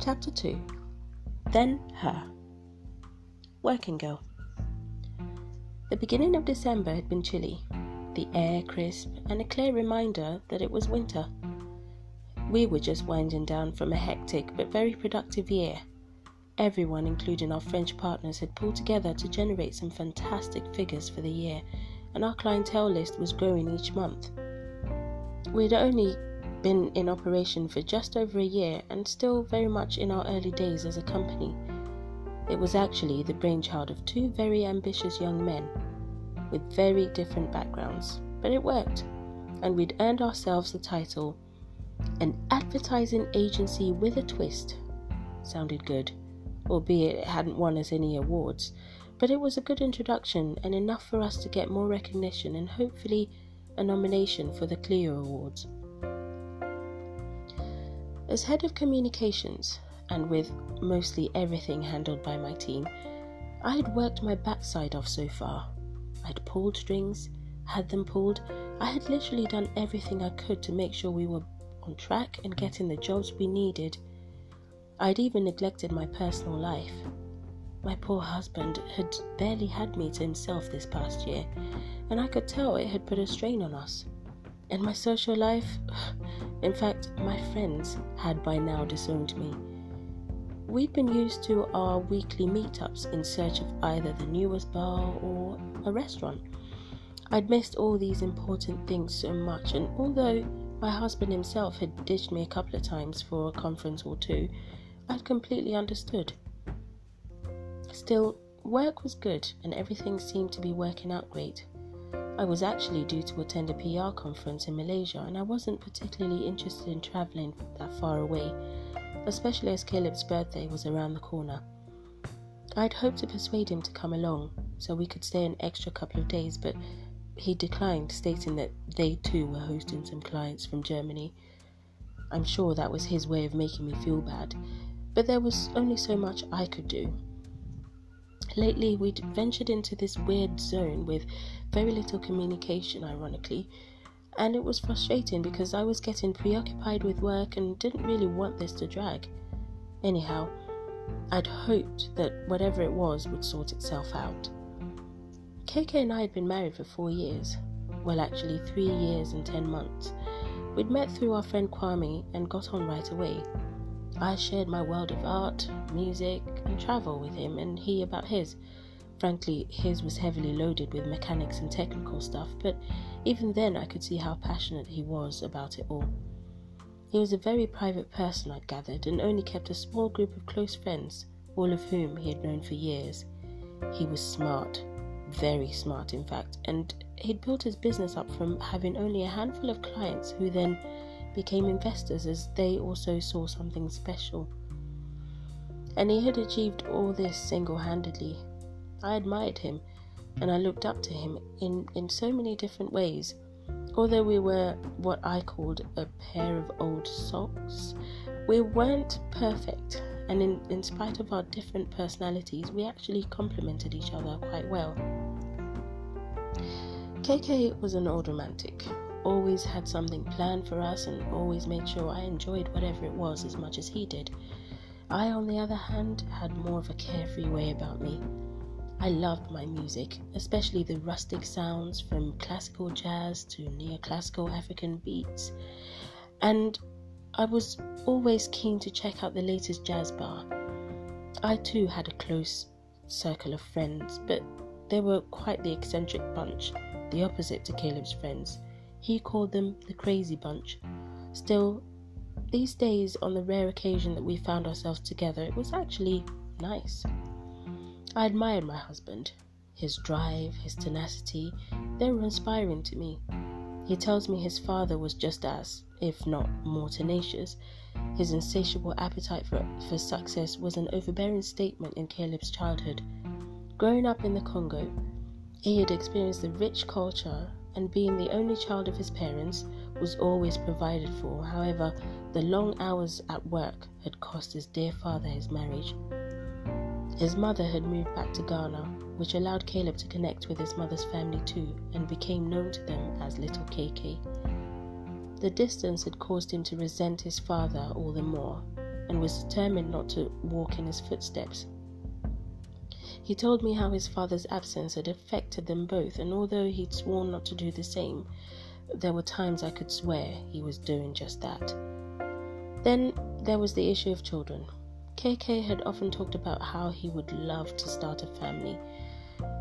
Chapter 2 Then Her Working Girl. The beginning of December had been chilly, the air crisp, and a clear reminder that it was winter. We were just winding down from a hectic but very productive year. Everyone, including our French partners, had pulled together to generate some fantastic figures for the year, and our clientele list was growing each month. We had only been in operation for just over a year and still very much in our early days as a company. It was actually the brainchild of two very ambitious young men with very different backgrounds, but it worked, and we'd earned ourselves the title An Advertising Agency with a Twist. Sounded good, albeit it hadn't won us any awards, but it was a good introduction and enough for us to get more recognition and hopefully a nomination for the Clio Awards. As head of communications, and with mostly everything handled by my team, I had worked my backside off so far. I'd pulled strings, had them pulled. I had literally done everything I could to make sure we were on track and getting the jobs we needed. I'd even neglected my personal life. My poor husband had barely had me to himself this past year, and I could tell it had put a strain on us. And my social life, in fact, my friends had by now disowned me. We'd been used to our weekly meetups in search of either the newest bar or a restaurant. I'd missed all these important things so much, and although my husband himself had ditched me a couple of times for a conference or two, I'd completely understood. Still, work was good and everything seemed to be working out great. I was actually due to attend a PR conference in Malaysia, and I wasn't particularly interested in traveling that far away, especially as Caleb's birthday was around the corner. I'd hoped to persuade him to come along so we could stay an extra couple of days, but he declined, stating that they too were hosting some clients from Germany. I'm sure that was his way of making me feel bad, but there was only so much I could do. Lately, we'd ventured into this weird zone with very little communication, ironically, and it was frustrating because I was getting preoccupied with work and didn't really want this to drag. Anyhow, I'd hoped that whatever it was would sort itself out. KK and I had been married for four years. Well, actually, three years and ten months. We'd met through our friend Kwame and got on right away. I shared my world of art, music, and travel with him, and he about his. Frankly, his was heavily loaded with mechanics and technical stuff, but even then I could see how passionate he was about it all. He was a very private person, I'd gathered, and only kept a small group of close friends, all of whom he had known for years. He was smart, very smart, in fact, and he'd built his business up from having only a handful of clients who then became investors as they also saw something special. And he had achieved all this single handedly. I admired him and I looked up to him in, in so many different ways. Although we were what I called a pair of old socks, we weren't perfect, and in, in spite of our different personalities, we actually complemented each other quite well. KK was an old romantic always had something planned for us and always made sure I enjoyed whatever it was as much as he did. I, on the other hand, had more of a carefree way about me. I loved my music, especially the rustic sounds from classical jazz to neoclassical African beats, and I was always keen to check out the latest jazz bar. I too had a close circle of friends, but they were quite the eccentric bunch, the opposite to Caleb's friends. He called them the crazy bunch. Still, these days, on the rare occasion that we found ourselves together, it was actually nice. I admired my husband. His drive, his tenacity, they were inspiring to me. He tells me his father was just as, if not more tenacious. His insatiable appetite for, for success was an overbearing statement in Caleb's childhood. Growing up in the Congo, he had experienced the rich culture and being the only child of his parents, was always provided for. However, the long hours at work had cost his dear father his marriage. His mother had moved back to Ghana, which allowed Caleb to connect with his mother's family too and became known to them as Little KK. The distance had caused him to resent his father all the more, and was determined not to walk in his footsteps. He told me how his father's absence had affected them both, and although he'd sworn not to do the same, there were times I could swear he was doing just that. Then there was the issue of children. KK had often talked about how he would love to start a family.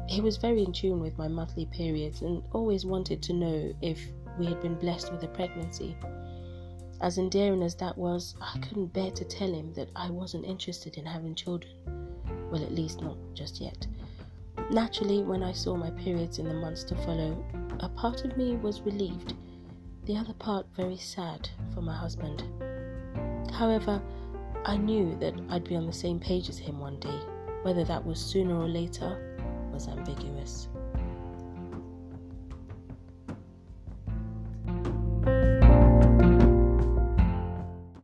He was very in tune with my monthly periods and always wanted to know if we had been blessed with a pregnancy. As endearing as that was, I couldn't bear to tell him that I wasn't interested in having children. Well, at least not just yet. Naturally, when I saw my periods in the months to follow, a part of me was relieved, the other part very sad for my husband. However, I knew that I'd be on the same page as him one day. Whether that was sooner or later was ambiguous.